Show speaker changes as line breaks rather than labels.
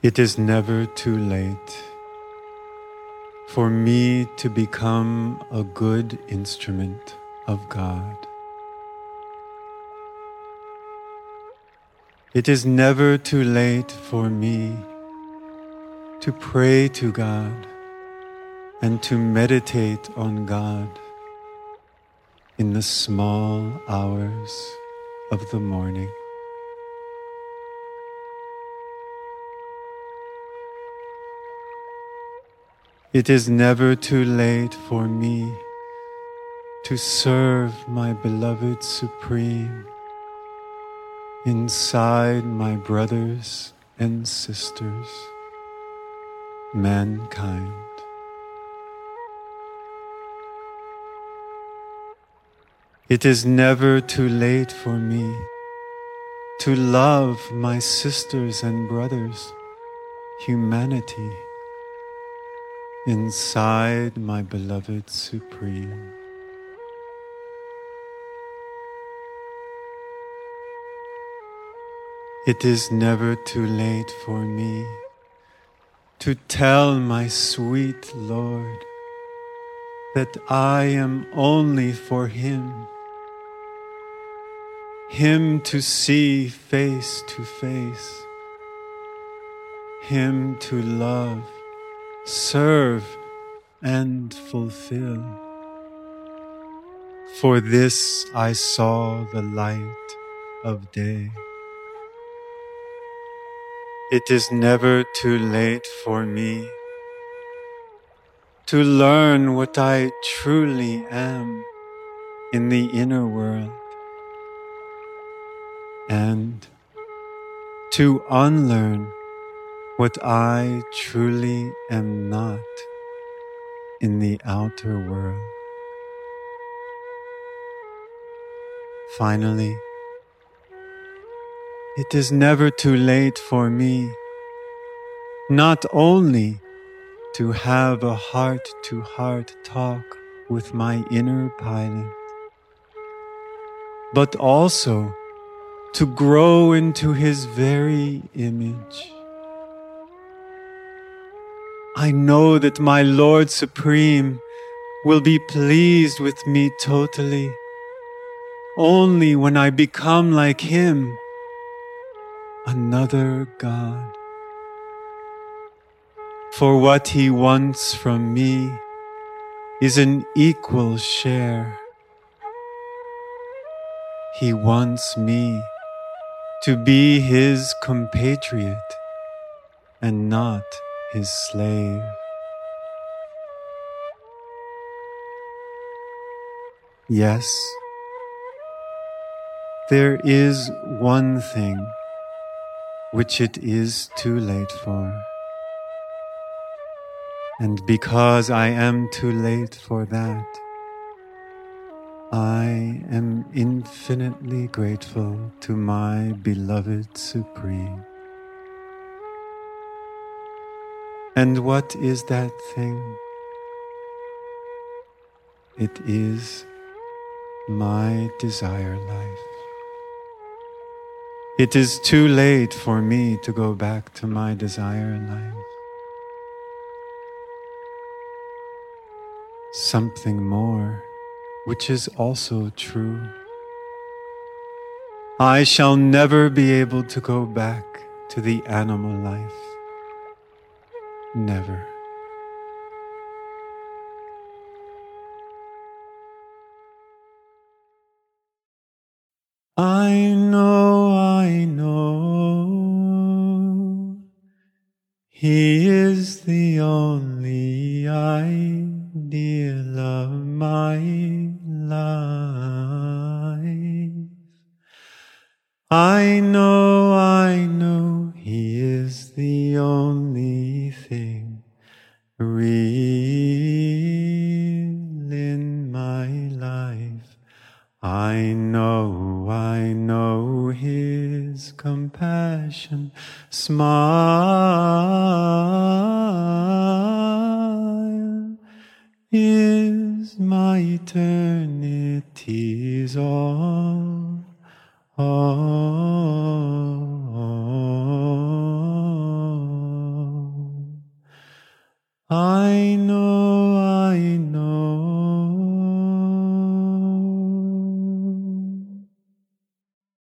It is never too late for me to become a good instrument of God. It is never too late for me to pray to God and to meditate on God in the small hours of the morning. It is never too late for me to serve my beloved Supreme inside my brothers and sisters, mankind. It is never too late for me to love my sisters and brothers, humanity inside my beloved Supreme. It is never too late for me to tell my sweet Lord that I am only for Him, Him to see face to face, Him to love serve, and fulfill. For this I saw the light of day. It is never too late for me to learn what I truly am in the inner world and to unlearn what I truly am not in the outer world. Finally, it is never too late for me not only to have a heart to heart talk with my inner pilot, but also to grow into his very image I know that my Lord Supreme will be pleased with me totally only when I become like Him, another God. For what He wants from me is an equal share. He wants me to be His compatriot and not his slave. Yes, there is one thing which it is too late for. And because I am too late for that, I am infinitely grateful to my beloved Supreme. And what is that thing? It is my desire life. It is too late for me to go back to my desire life. Something more, which is also true. I shall never be able to go back to the animal life. Never. I know, I know, He is the only ideal of my life. I know, I know, I know, I know his compassion smile is my eternity's all, all, all. I know, I know.